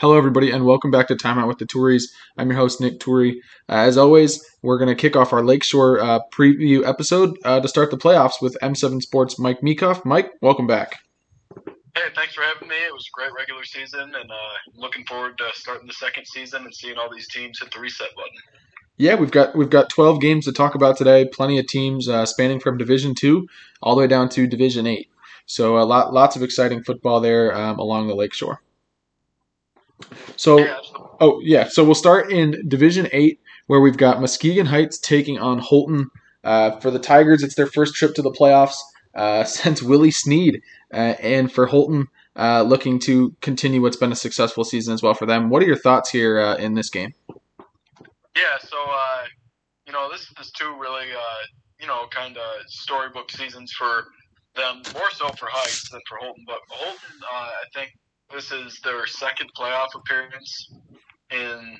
Hello, everybody, and welcome back to Timeout with the Touries. I'm your host, Nick Toury. Uh, as always, we're going to kick off our Lakeshore uh, preview episode uh, to start the playoffs with M7 Sports' Mike Meekoff. Mike, welcome back. Hey, thanks for having me. It was a great regular season, and uh, looking forward to starting the second season and seeing all these teams hit the reset button. Yeah, we've got we've got 12 games to talk about today. Plenty of teams uh, spanning from Division Two all the way down to Division Eight. So a lot lots of exciting football there um, along the lakeshore. So, Yeah, oh yeah, so we'll start in Division Eight where we've got Muskegon Heights taking on Holton. Uh, for the Tigers, it's their first trip to the playoffs uh, since Willie Snead, uh, and for Holton, uh, looking to continue what's been a successful season as well for them. What are your thoughts here uh, in this game? Yeah, so uh, you know this is two really uh, you know kind of storybook seasons for them, more so for Heights than for Holton. But Holton, uh, I think this is their second playoff appearance in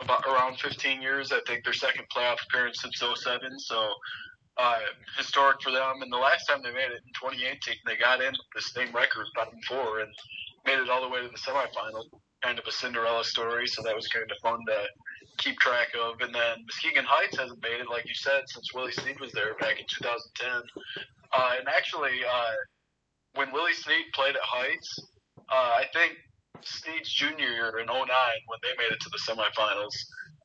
about around 15 years. I think their second playoff appearance since 07. So uh, historic for them. And the last time they made it in 2018, they got in the same record, bottom four, and made it all the way to the semifinal. Kind of a Cinderella story. So that was kind of fun to keep track of. And then Muskegon Heights hasn't made it, like you said, since Willie Snead was there back in 2010. Uh, and actually, uh, when Willie Snead played at Heights, uh, I think Snead's junior year in 09, when they made it to the semifinals,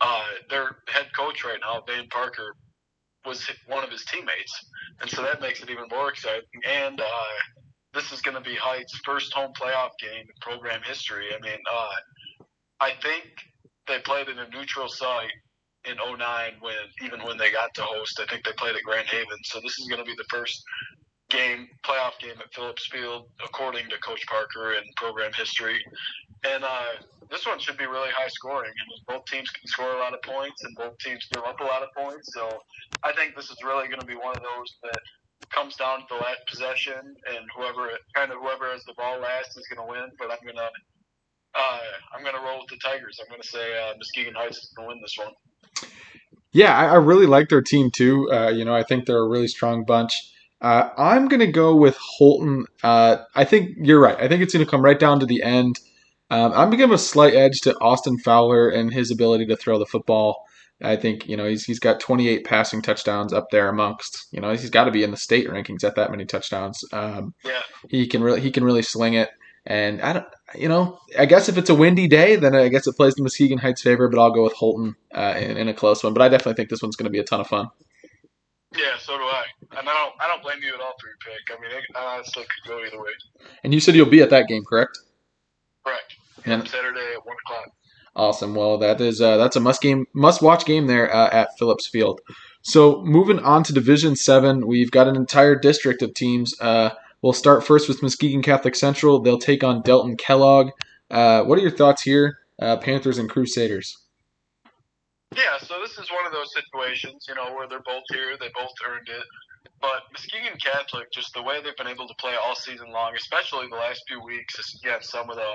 uh, their head coach right now, Van Parker, was one of his teammates. And so that makes it even more exciting. And uh, this is going to be Heights' first home playoff game in program history. I mean, uh, I think they played in a neutral site in 09 when even when they got to host. I think they played at Grand Haven. So this is going to be the first game, playoff game at Phillips Field, according to Coach Parker and program history. And uh, this one should be really high scoring. And both teams can score a lot of points, and both teams give up a lot of points. So I think this is really going to be one of those that comes down to the last possession, and whoever kind of whoever has the ball last is going to win. But I'm gonna uh, I'm gonna roll with the Tigers. I'm gonna say uh, Muskegon Heights is gonna win this one. Yeah, I, I really like their team too. Uh, you know, I think they're a really strong bunch. Uh, I'm going to go with Holton. Uh, I think you're right. I think it's going to come right down to the end. Um, I'm going to give a slight edge to Austin Fowler and his ability to throw the football. I think you know he's he's got 28 passing touchdowns up there amongst you know he's got to be in the state rankings at that many touchdowns. Um, Yeah. he can really he can really sling it. And I don't you know I guess if it's a windy day then I guess it plays the Muskegon Heights favor, but I'll go with Holton uh, in, in a close one. But I definitely think this one's going to be a ton of fun. Yeah, so do I. And I don't I don't blame you at all for your pick. I mean, it honestly could go either way. And you said you'll be at that game, correct? Correct. Yeah. Saturday at one o'clock. Awesome. Well, that is uh, that's a must game, must watch game there uh, at Phillips Field. So moving on to Division Seven, we've got an entire district of teams. Uh, we'll start first with Muskegon Catholic Central. They'll take on Delton Kellogg. Uh, what are your thoughts here, uh, Panthers and Crusaders? Yeah, so this is one of those situations, you know, where they're both here, they both earned it. But Muskegon Catholic, just the way they've been able to play all season long, especially the last few weeks against some of the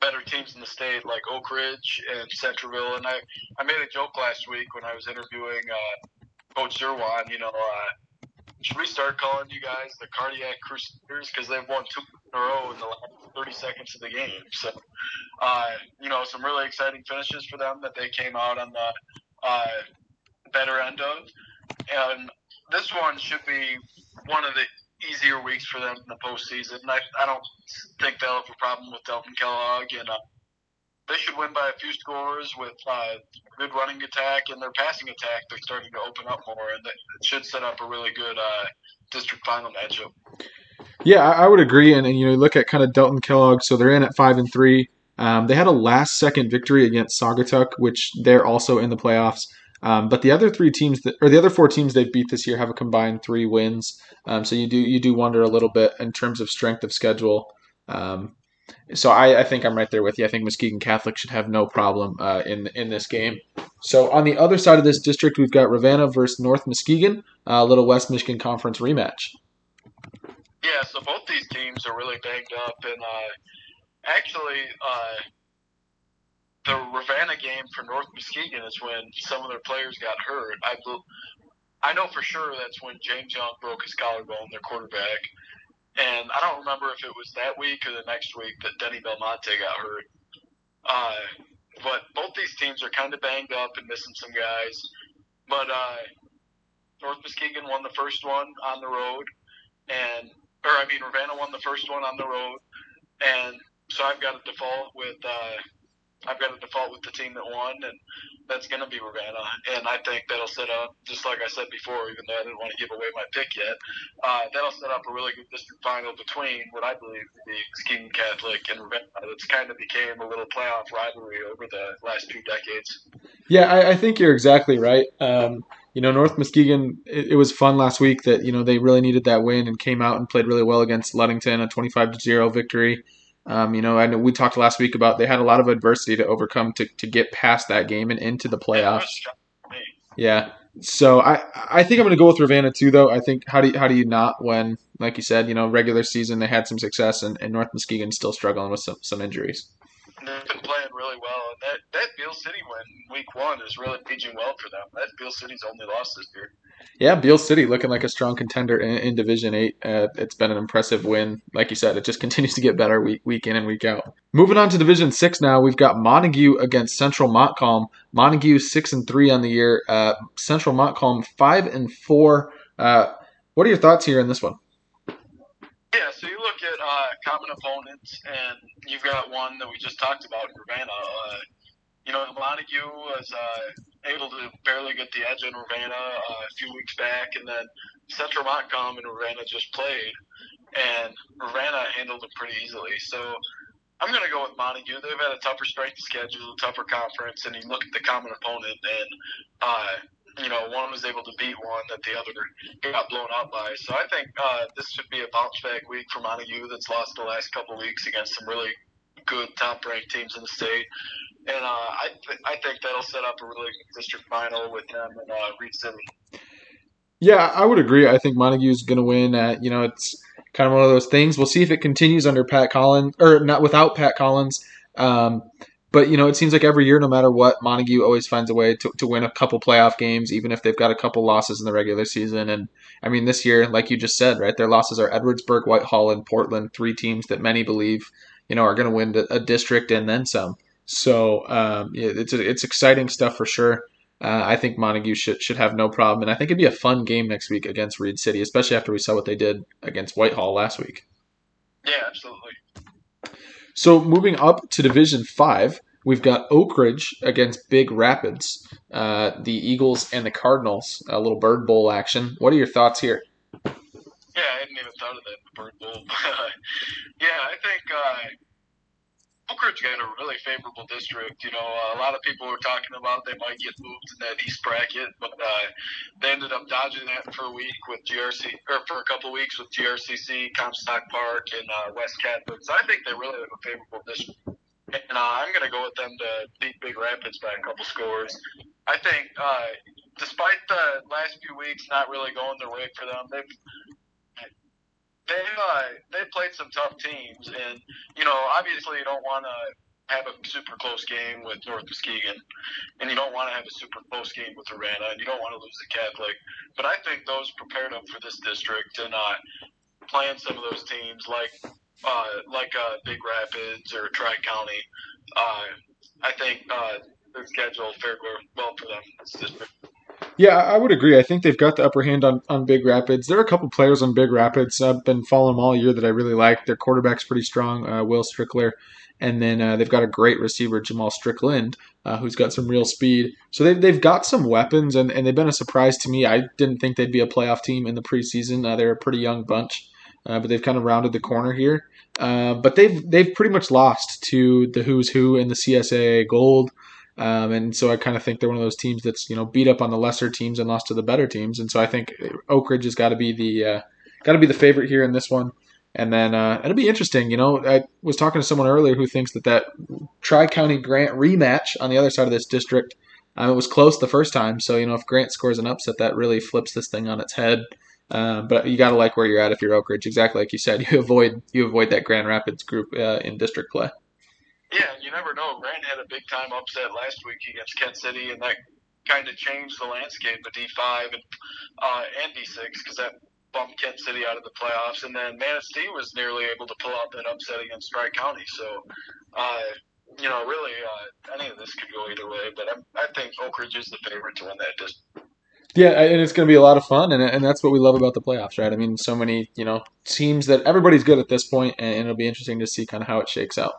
better teams in the state, like Oak Ridge and Centerville. And I, I made a joke last week when I was interviewing uh, Coach Zerwan, you know, uh, should we start calling you guys the Cardiac Crusaders because they've won two in in the last 30 seconds of the game. So, uh, you know, some really exciting finishes for them that they came out on the uh, better end of. And this one should be one of the easier weeks for them in the postseason. I, I don't think they'll have a problem with Delton Kellogg, and uh, they should win by a few scores with uh, good running attack and their passing attack. They're starting to open up more, and it should set up a really good uh, district final matchup. Yeah, I, I would agree. And, and you know, look at kind of Delton Kellogg. So they're in at five and three. Um, they had a last second victory against Saugatuck, which they're also in the playoffs. Um, but the other three teams that, or the other four teams they've beat this year have a combined three wins. Um, so you do you do wonder a little bit in terms of strength of schedule. Um, so I, I think I'm right there with you. I think Muskegon Catholic should have no problem uh, in in this game. So on the other side of this district, we've got Ravenna versus North Muskegon, a little West Michigan Conference rematch. Yeah, so both these teams are really banged up, and uh, actually, uh, the Ravenna game for North Muskegon is when some of their players got hurt. I bel- I know for sure that's when James Young broke his collarbone, their quarterback. And I don't remember if it was that week or the next week that Denny Belmonte got hurt. Uh, but both these teams are kind of banged up and missing some guys. But uh, North Muskegon won the first one on the road, and or I mean Ravenna won the first one on the road, and so I've got a default with uh, I've got a default with the team that won, and that's going to be Ravenna. And I think that'll set up, just like I said before, even though I didn't want to give away my pick yet, uh, that'll set up a really good district final between what I believe to be Muskegon Catholic and Ravenna. That's kind of became a little playoff rivalry over the last two decades. Yeah, I, I think you're exactly right. Um, you know, North Muskegon, it, it, was fun last week that, you know, they really needed that win and came out and played really well against Ludington, a 25 to 0 victory. Um, you know, I know we talked last week about they had a lot of adversity to overcome to, to get past that game and into the playoffs. Yeah. So I I think I'm going to go with Ravenna too, though. I think how do you, how do you not when, like you said, you know, regular season they had some success and, and North Muskegon still struggling with some some injuries. Playing really well, and that that City win week one is really aging well for them. That Beal City's only lost this year. Yeah, Beal City looking like a strong contender in, in Division Eight. Uh, it's been an impressive win. Like you said, it just continues to get better week week in and week out. Moving on to Division Six now, we've got Montague against Central Montcalm. Montague six and three on the year. Uh, Central Montcalm five and four. Uh, what are your thoughts here in this one? Common opponents, and you've got one that we just talked about, Ravenna. Uh, you know, Montague was uh, able to barely get the edge on Ravenna uh, a few weeks back, and then Central Montcalm and Ravenna just played, and Ravenna handled them pretty easily. So I'm going to go with Montague. They've had a tougher strength schedule, tougher conference, and you look at the common opponent, and uh, you know, one was able to beat one that the other got blown out by. So I think uh, this should be a bounce back week for Montague that's lost the last couple weeks against some really good top ranked teams in the state. And uh, I, th- I think that'll set up a really good district final with them and uh, Reed City. Yeah, I would agree. I think Montague's going to win. At, you know, it's kind of one of those things. We'll see if it continues under Pat Collins or not without Pat Collins. Um, but you know, it seems like every year, no matter what, Montague always finds a way to, to win a couple playoff games, even if they've got a couple losses in the regular season. And I mean, this year, like you just said, right, their losses are Edwardsburg, Whitehall, and Portland, three teams that many believe, you know, are going to win a district and then some. So um, it's it's exciting stuff for sure. Uh, I think Montague should should have no problem, and I think it'd be a fun game next week against Reed City, especially after we saw what they did against Whitehall last week. Yeah, absolutely. So moving up to Division Five, we've got Oak Ridge against Big Rapids, uh, the Eagles and the Cardinals. A little Bird Bowl action. What are your thoughts here? Yeah, I hadn't even thought of that Bird Bowl. yeah, I think uh, Ridge got a really favorable district. You know, a lot of people were talking about they might get moved in that East bracket, but uh, they ended up dodging that for a week with GRC, or for a couple weeks with GRCC, Comstock Park, and uh, West Catholic. So I think they really have a favorable district. And uh, I'm going to go with them to beat Big Rapids by a couple scores. I think, uh, despite the last few weeks not really going their way for them, they've they've uh, they've played some tough teams, and you know, obviously, you don't want to have a super close game with North Muskegon, and you don't want to have a super close game with Ravenna, and you don't want to lose the Catholic. But I think those prepared them for this district, and uh, playing some of those teams like uh, like uh, Big Rapids or Tri County, uh, I think uh, their schedule fared well for them. This district. Yeah, I would agree. I think they've got the upper hand on, on Big Rapids. There are a couple players on Big Rapids. I've been following them all year that I really like. Their quarterback's pretty strong, uh, Will Strickler. And then uh, they've got a great receiver, Jamal Strickland, uh, who's got some real speed. So they've, they've got some weapons, and, and they've been a surprise to me. I didn't think they'd be a playoff team in the preseason. Uh, they're a pretty young bunch, uh, but they've kind of rounded the corner here. Uh, but they've they've pretty much lost to the who's who in the CSAA Gold. Um, and so I kind of think they're one of those teams that's you know beat up on the lesser teams and lost to the better teams. And so I think Oak Ridge has got to be the uh, got to be the favorite here in this one. And then uh, it'll be interesting. You know, I was talking to someone earlier who thinks that that Tri County Grant rematch on the other side of this district. Um, it was close the first time, so you know if Grant scores an upset, that really flips this thing on its head. Uh, but you got to like where you're at if you're Oak Ridge. Exactly like you said, you avoid you avoid that Grand Rapids group uh, in district play. Yeah, you never know. Grant had a big time upset last week against Kent City, and that kind of changed the landscape of D5 and uh, and D6 because that bumped Kent City out of the playoffs. And then Manistee was nearly able to pull out that upset against Tri County. So uh, you know, really, uh, any of this could go either way. But I, I think Oak Ridge is the favorite to win that. Yeah, and it's going to be a lot of fun, and, and that's what we love about the playoffs, right? I mean, so many you know teams that everybody's good at this point, and it'll be interesting to see kind of how it shakes out.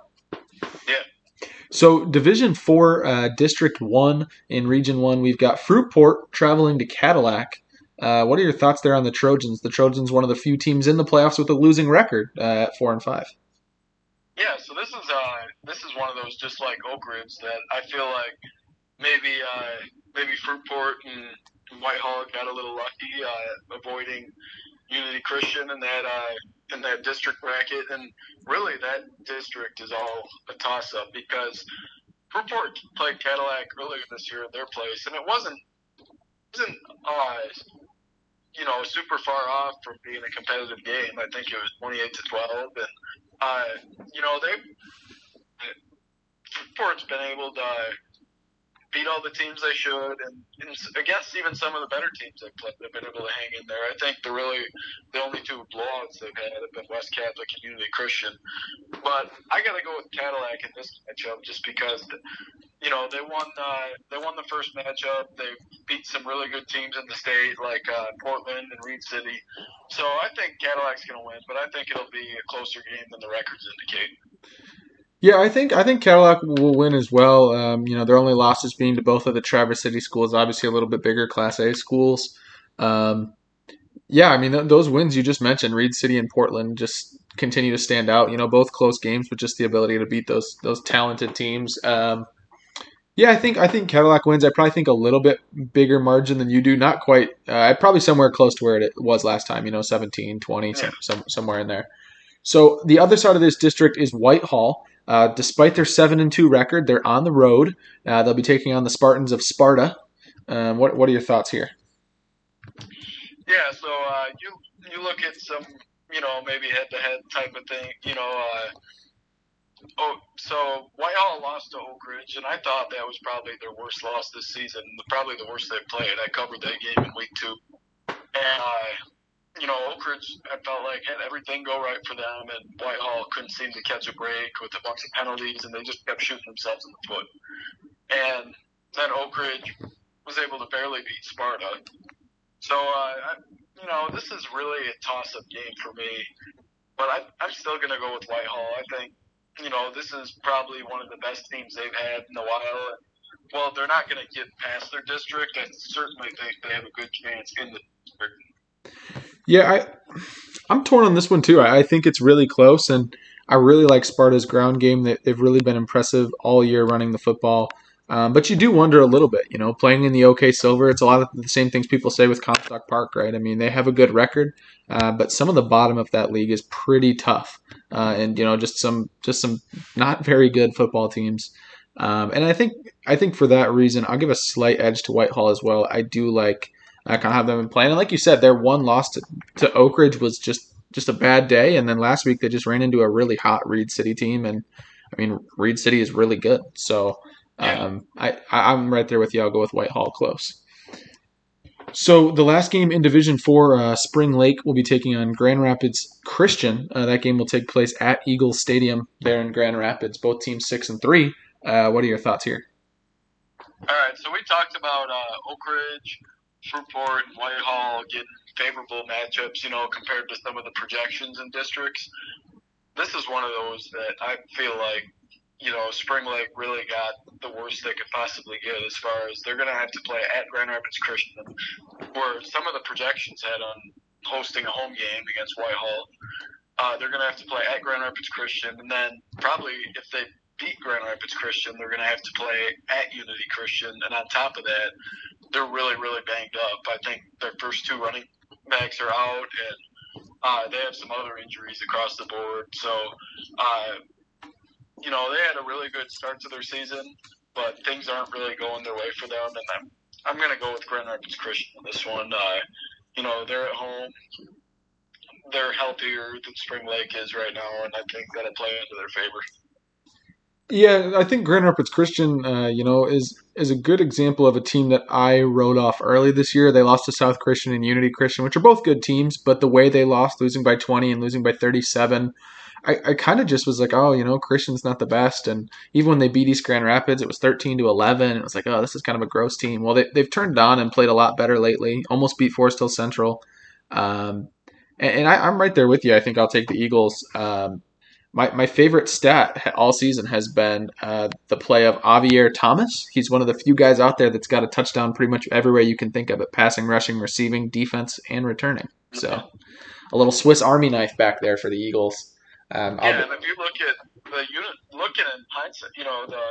So Division Four, uh, District One in Region One, we've got Fruitport traveling to Cadillac. Uh, what are your thoughts there on the Trojans? The Trojans, one of the few teams in the playoffs with a losing record uh, at four and five. Yeah, so this is uh, this is one of those just like Oak Ridge that I feel like maybe uh, maybe Fruitport and Whitehall got a little lucky uh, avoiding Unity Christian in that in that district bracket, and really that district is all a toss up because Fruitport played Cadillac earlier this year in their place, and it wasn't wasn't uh, you know super far off from being a competitive game. I think it was twenty eight to twelve, and uh, you know they Fruitport's been able to beat all the teams they should, and, and against even some of the better teams they've played, they've been able to hang in there. I think the really the only two blowouts they've had have been West Catholic and Unity Christian. But I got to go with Cadillac in this matchup just because. You know they won. Uh, they won the first matchup. They beat some really good teams in the state, like uh, Portland and Reed City. So I think Cadillac's going to win, but I think it'll be a closer game than the records indicate. Yeah, I think I think Cadillac will win as well. Um, you know, their only losses being to both of the Traverse City schools, obviously a little bit bigger Class A schools. Um, yeah, I mean th- those wins you just mentioned, Reed City and Portland, just continue to stand out. You know, both close games, but just the ability to beat those those talented teams. Um, yeah, I think I think Cadillac wins. I probably think a little bit bigger margin than you do. Not quite. Uh, probably somewhere close to where it was last time. You know, 17, 20, yeah. some, some, somewhere in there. So the other side of this district is Whitehall. Uh, despite their seven and two record, they're on the road. Uh, they'll be taking on the Spartans of Sparta. Um, what what are your thoughts here? Yeah, so uh, you you look at some you know maybe head to head type of thing. You know, uh, oh, so Whitehall lost to Oak Ridge, and I thought that was probably their worst loss this season, probably the worst they've played. I covered that game in week two, and uh, you know, Oak Ridge, I felt like had everything go right for them, and Whitehall couldn't seem to catch a break with a bunch of penalties, and they just kept shooting themselves in the foot. And then Oak Ridge was able to barely beat Sparta. So, uh, I, you know, this is really a toss-up game for me, but I, I'm still going to go with Whitehall. I think, you know, this is probably one of the best teams they've had in a while. Well, they're not going to get past their district. I certainly think they have a good chance in the district. Yeah, I I'm torn on this one too. I, I think it's really close, and I really like Sparta's ground game. They, they've really been impressive all year running the football. Um, but you do wonder a little bit, you know, playing in the OK Silver. It's a lot of the same things people say with Comstock Park, right? I mean, they have a good record, uh, but some of the bottom of that league is pretty tough, uh, and you know, just some just some not very good football teams. Um, and I think I think for that reason, I'll give a slight edge to Whitehall as well. I do like I kind of have them in play. And like you said, their one loss to, to Oak Ridge was just just a bad day. And then last week they just ran into a really hot Reed City team, and I mean Reed City is really good. So um, I I'm right there with you. I'll go with Whitehall close. So the last game in Division Four, uh, Spring Lake will be taking on Grand Rapids Christian. Uh, that game will take place at Eagles Stadium there in Grand Rapids. Both teams six and three. Uh, what are your thoughts here? All right, so we talked about uh, Oak Ridge Fruitport and Whitehall getting favorable matchups, you know, compared to some of the projections in districts. This is one of those that I feel like, you know, Spring Lake really got the worst they could possibly get as far as they're going to have to play at Grand Rapids Christian, where some of the projections had on hosting a home game against Whitehall. Uh, they're going to have to play at Grand Rapids Christian, and then probably if they beat Grand Rapids Christian, they're going to have to play at Unity Christian, and on top of that, they're really, really banged up. I think their first two running backs are out, and uh, they have some other injuries across the board. So, uh, you know, they had a really good start to their season, but things aren't really going their way for them. And I'm, I'm going to go with Grand Rapids Christian on this one. Uh, you know, they're at home. They're healthier than Spring Lake is right now, and I think that'll play into their favor. Yeah, I think Grand Rapids Christian, uh, you know, is is a good example of a team that I wrote off early this year. They lost to South Christian and Unity Christian, which are both good teams, but the way they lost, losing by 20 and losing by 37, I, I kind of just was like, oh, you know, Christian's not the best. And even when they beat East Grand Rapids, it was 13 to 11. It was like, oh, this is kind of a gross team. Well, they, they've turned on and played a lot better lately. Almost beat Forest Hill Central. Um, and, and I, am right there with you. I think I'll take the Eagles. Um, my, my favorite stat all season has been uh, the play of Avier Thomas. He's one of the few guys out there that's got a touchdown pretty much everywhere you can think of it passing, rushing, receiving, defense, and returning. So a little Swiss Army knife back there for the Eagles. Um, yeah, and if you look at the unit, looking in hindsight, you know, the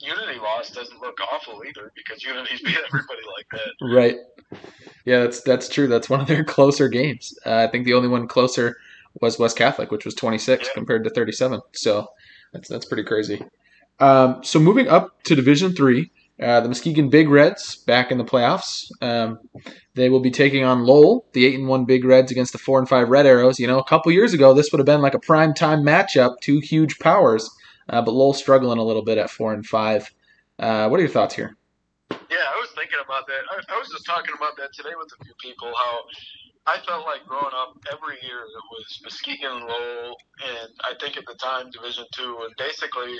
Unity loss doesn't look awful either because Unity's beat everybody like that. Right. Yeah, that's that's true. That's one of their closer games. Uh, I think the only one closer was West Catholic, which was 26 yeah. compared to 37. So that's that's pretty crazy. Um, so moving up to Division Three, uh, the Muskegon Big Reds back in the playoffs. Um, they will be taking on Lowell, the eight and one Big Reds against the four and five Red Arrows. You know, a couple years ago, this would have been like a prime time matchup, two huge powers. Uh, but Lowell struggling a little bit at four and five. Uh, what are your thoughts here? Yeah, I was thinking about that. I, I was just talking about that today with a few people. How I felt like growing up every year it was Muskegon and Lowell, and I think at the time Division Two, and basically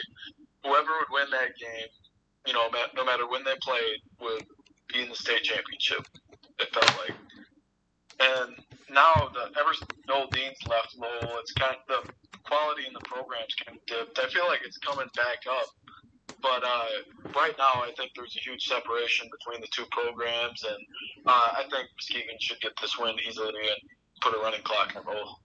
whoever would win that game, you know, no matter when they played, would be in the state championship. It felt like, and now the ever Noel Dean's left Lowell, it's kind of the quality in the programs kind of dipped. I feel like it's coming back up but uh, right now, I think there's a huge separation between the two programs, and uh, I think Muskegon should get this win easily and put a running clock in roll.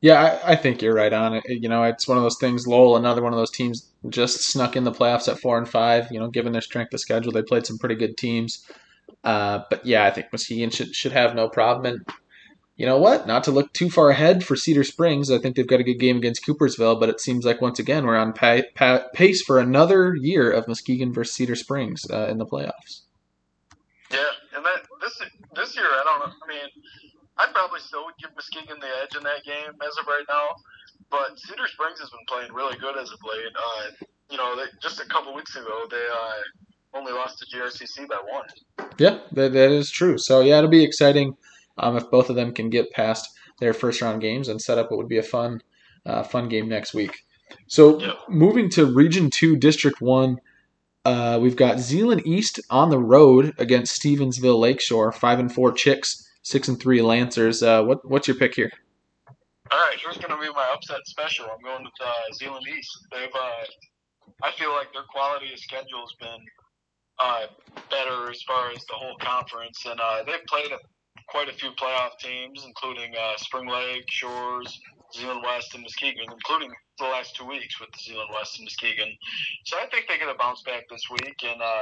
Yeah, I, I, think you're right on it. You know, it's one of those things. Lowell, another one of those teams, just snuck in the playoffs at four and five. You know, given their strength of schedule, they played some pretty good teams. Uh, but yeah, I think Muskegon should should have no problem. And you know what? Not to look too far ahead for Cedar Springs. I think they've got a good game against Coopersville, but it seems like once again we're on pa- pa- pace for another year of Muskegon versus Cedar Springs uh, in the playoffs. Yeah, and that this this year I don't know. I mean, I probably still would give Muskegon the edge in that game as of right now, but Cedar Springs has been playing really good as of late. Uh, you know, they, just a couple weeks ago they uh, only lost to GRCC by one. Yeah, that, that is true. So yeah, it'll be exciting um, if both of them can get past their first round games and set up what would be a fun, uh, fun game next week. So yep. moving to Region Two, District One, uh, we've got Zeeland East on the road against Stevensville Lakeshore. Five and four Chicks, six and three Lancers. Uh, what what's your pick here? All right, here's going to be my upset special. I'm going with uh, Zeeland East. They've, uh, I feel like their quality of schedule has been uh, better as far as the whole conference, and uh, they've played a quite a few playoff teams, including uh, Spring Lake, Shores, Zeeland West, and Muskegon, including the last two weeks with Zeeland West and Muskegon. So I think they're going to bounce back this week, and uh,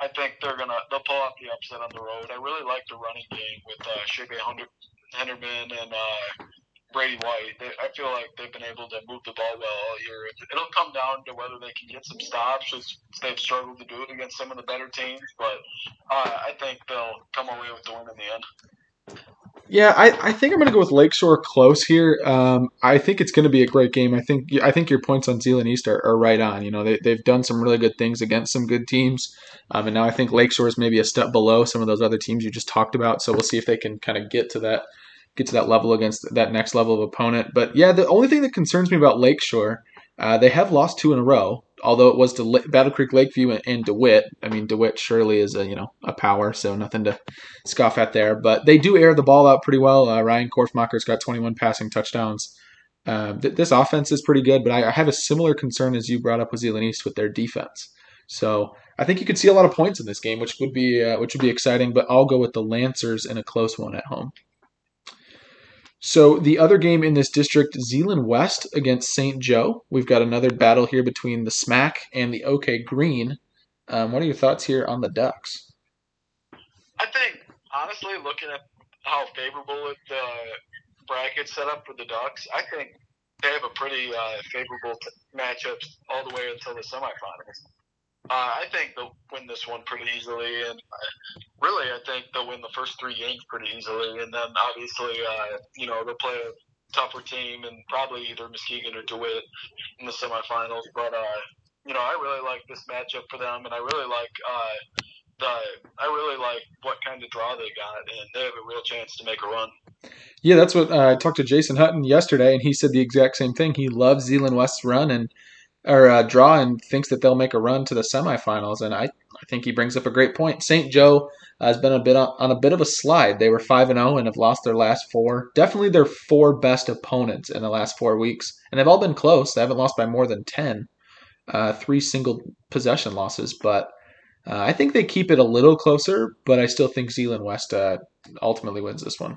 I think they're gonna they'll pull off the upset on the road. I really like the running game with uh, Shebe Henderman and uh, Brady White. They, I feel like they've been able to move the ball well all year. It'll come down to whether they can get some stops, as they've struggled to do it against some of the better teams. But uh, I think they'll come away with the win in the end. Yeah, I, I think I'm going to go with Lakeshore close here. Um, I think it's going to be a great game. I think I think your points on Zeeland East are, are right on. You know, they, they've done some really good things against some good teams. Um, and now I think Lakeshore is maybe a step below some of those other teams you just talked about. So we'll see if they can kind of get to that get to that level against that next level of opponent. But yeah, the only thing that concerns me about Lakeshore, uh, they have lost two in a row. Although it was to Battle Creek Lakeview and, and DeWitt. I mean, DeWitt surely is a you know a power, so nothing to scoff at there. But they do air the ball out pretty well. Uh, Ryan Korfmacher's got 21 passing touchdowns. Um, th- this offense is pretty good, but I, I, have a similar concern as you brought up with Zeeland East with their defense. So I think you could see a lot of points in this game, which would be uh, which would be exciting. But I'll go with the Lancers in a close one at home. So the other game in this district, Zeeland West against St. Joe. We've got another battle here between the SMAC and the OK Green. Um, what are your thoughts here on the Ducks? I think, honestly, looking at how favorable the bracket set up for the Ducks, I think they have a pretty uh, favorable t- matchups all the way until the semifinals. Uh, I think they'll win this one pretty easily, and uh, really, I think they'll win the first three games pretty easily. And then, obviously, uh, you know, they'll play a tougher team, and probably either Muskegon or DeWitt in the semifinals. But uh, you know, I really like this matchup for them, and I really like uh, the I really like what kind of draw they got, and they have a real chance to make a run. Yeah, that's what uh, I talked to Jason Hutton yesterday, and he said the exact same thing. He loves Zeeland West's run and or uh, draw, and thinks that they'll make a run to the semifinals. And I, I think he brings up a great point. St. Joe has been a bit on, on a bit of a slide. They were five and zero oh and have lost their last four. Definitely their four best opponents in the last four weeks, and they've all been close. They haven't lost by more than ten. Uh, three single possession losses, but uh, I think they keep it a little closer. But I still think Zeeland West uh, ultimately wins this one.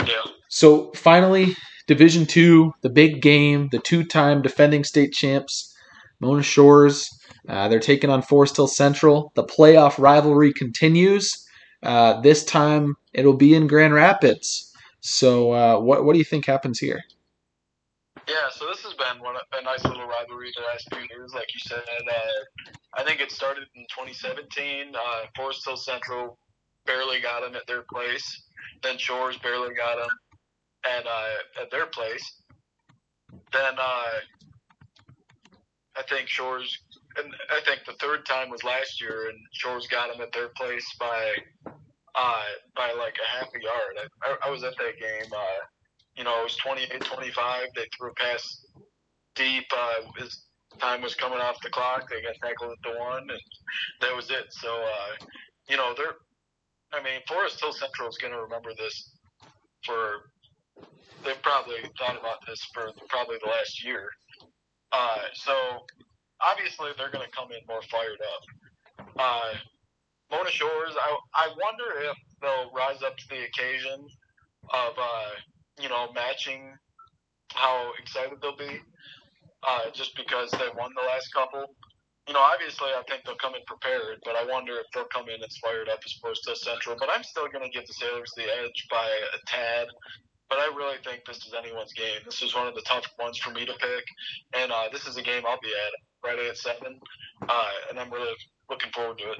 Yeah. So finally, Division Two, the big game, the two-time defending state champs, Mona Shores uh, they're taking on Forest Hill Central. The playoff rivalry continues. Uh, this time it'll be in Grand Rapids. So, uh, what what do you think happens here? Yeah, so this has been one, a nice little rivalry the last few years, like you said. Uh, I think it started in 2017. Uh, Forest Hill Central barely got them at their place. Then Shores barely got them at uh, at their place. Then I think Shores and I think the third time was last year, and Shores got them at their place by uh, by like a half a yard. I, I, was at that game. Uh, you know, it was 28-25. They threw a pass deep. Uh, his time was coming off the clock. They got tackled at the one, and that was it. So, uh, you know, they're. I mean, Forest Hill Central is going to remember this for. They've probably thought about this for probably the last year. Uh, so obviously they're going to come in more fired up. Uh, Mona Shores, I, I wonder if they'll rise up to the occasion of, uh, you know, matching how excited they'll be uh, just because they won the last couple. You know, obviously, I think they'll come in prepared, but I wonder if they'll come in as fired up as opposed to Central. But I'm still going to give the Sailors the edge by a tad. But I really think this is anyone's game. This is one of the tough ones for me to pick, and uh, this is a game I'll be at. Friday at seven, uh, and I'm really looking forward to it.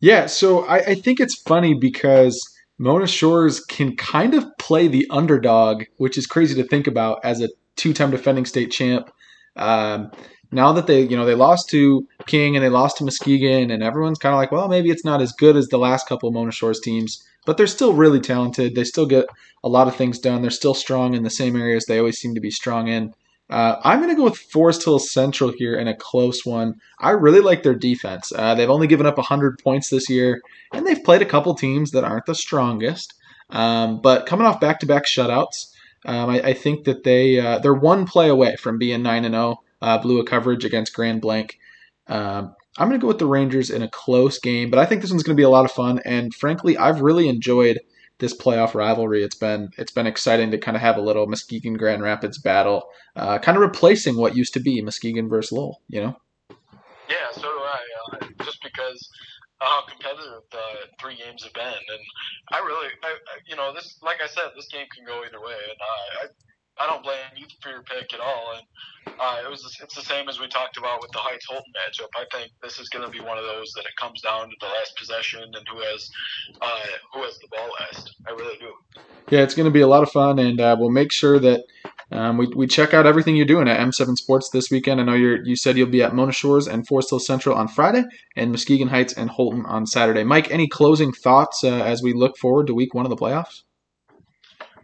Yeah, so I, I think it's funny because Mona Shores can kind of play the underdog, which is crazy to think about as a two-time defending state champ. Um, now that they, you know, they lost to King and they lost to Muskegon, and everyone's kind of like, well, maybe it's not as good as the last couple Mona Shores teams, but they're still really talented. They still get a lot of things done. They're still strong in the same areas they always seem to be strong in. Uh, I'm going to go with Forest Hill Central here in a close one. I really like their defense. Uh, they've only given up 100 points this year, and they've played a couple teams that aren't the strongest. Um, but coming off back-to-back shutouts, um, I, I, think that they uh, they're one play away from being nine and zero. Uh, blew a coverage against Grand Blanc. Um, I'm going to go with the Rangers in a close game, but I think this one's going to be a lot of fun. And frankly, I've really enjoyed this playoff rivalry. It's been it's been exciting to kind of have a little Muskegon Grand Rapids battle, uh, kind of replacing what used to be Muskegon versus Lowell. You know. Yeah, so do I. Uh, just because how competitive the three games have been, and I really, I, you know, this like I said, this game can go either way, and uh, I I don't blame you for your pick at all. And uh, it was it's the same as we talked about with the Heights Holton matchup. I think this is going to be one of those that it comes down to the last possession and who has uh, who has the ball last. I really do. Yeah, it's going to be a lot of fun, and uh, we'll make sure that. Um, we, we check out everything you're doing at M7 Sports this weekend. I know you you said you'll be at Mona Shores and Forest Hill Central on Friday, and Muskegon Heights and Holton on Saturday. Mike, any closing thoughts uh, as we look forward to Week One of the playoffs?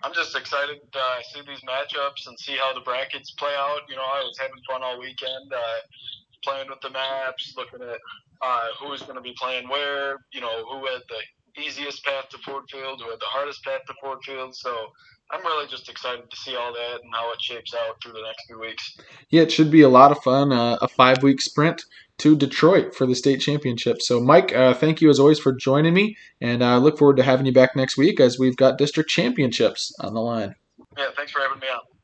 I'm just excited to uh, see these matchups and see how the brackets play out. You know, I was having fun all weekend, uh, playing with the maps, looking at uh, who's going to be playing where. You know, who had the easiest path to Ford Field, who had the hardest path to Ford Field. So I'm really just excited to see all that and how it shapes out through the next few weeks. Yeah, it should be a lot of fun. Uh, a five week sprint to Detroit for the state championship. So, Mike, uh, thank you as always for joining me, and I uh, look forward to having you back next week as we've got district championships on the line. Yeah, thanks for having me on.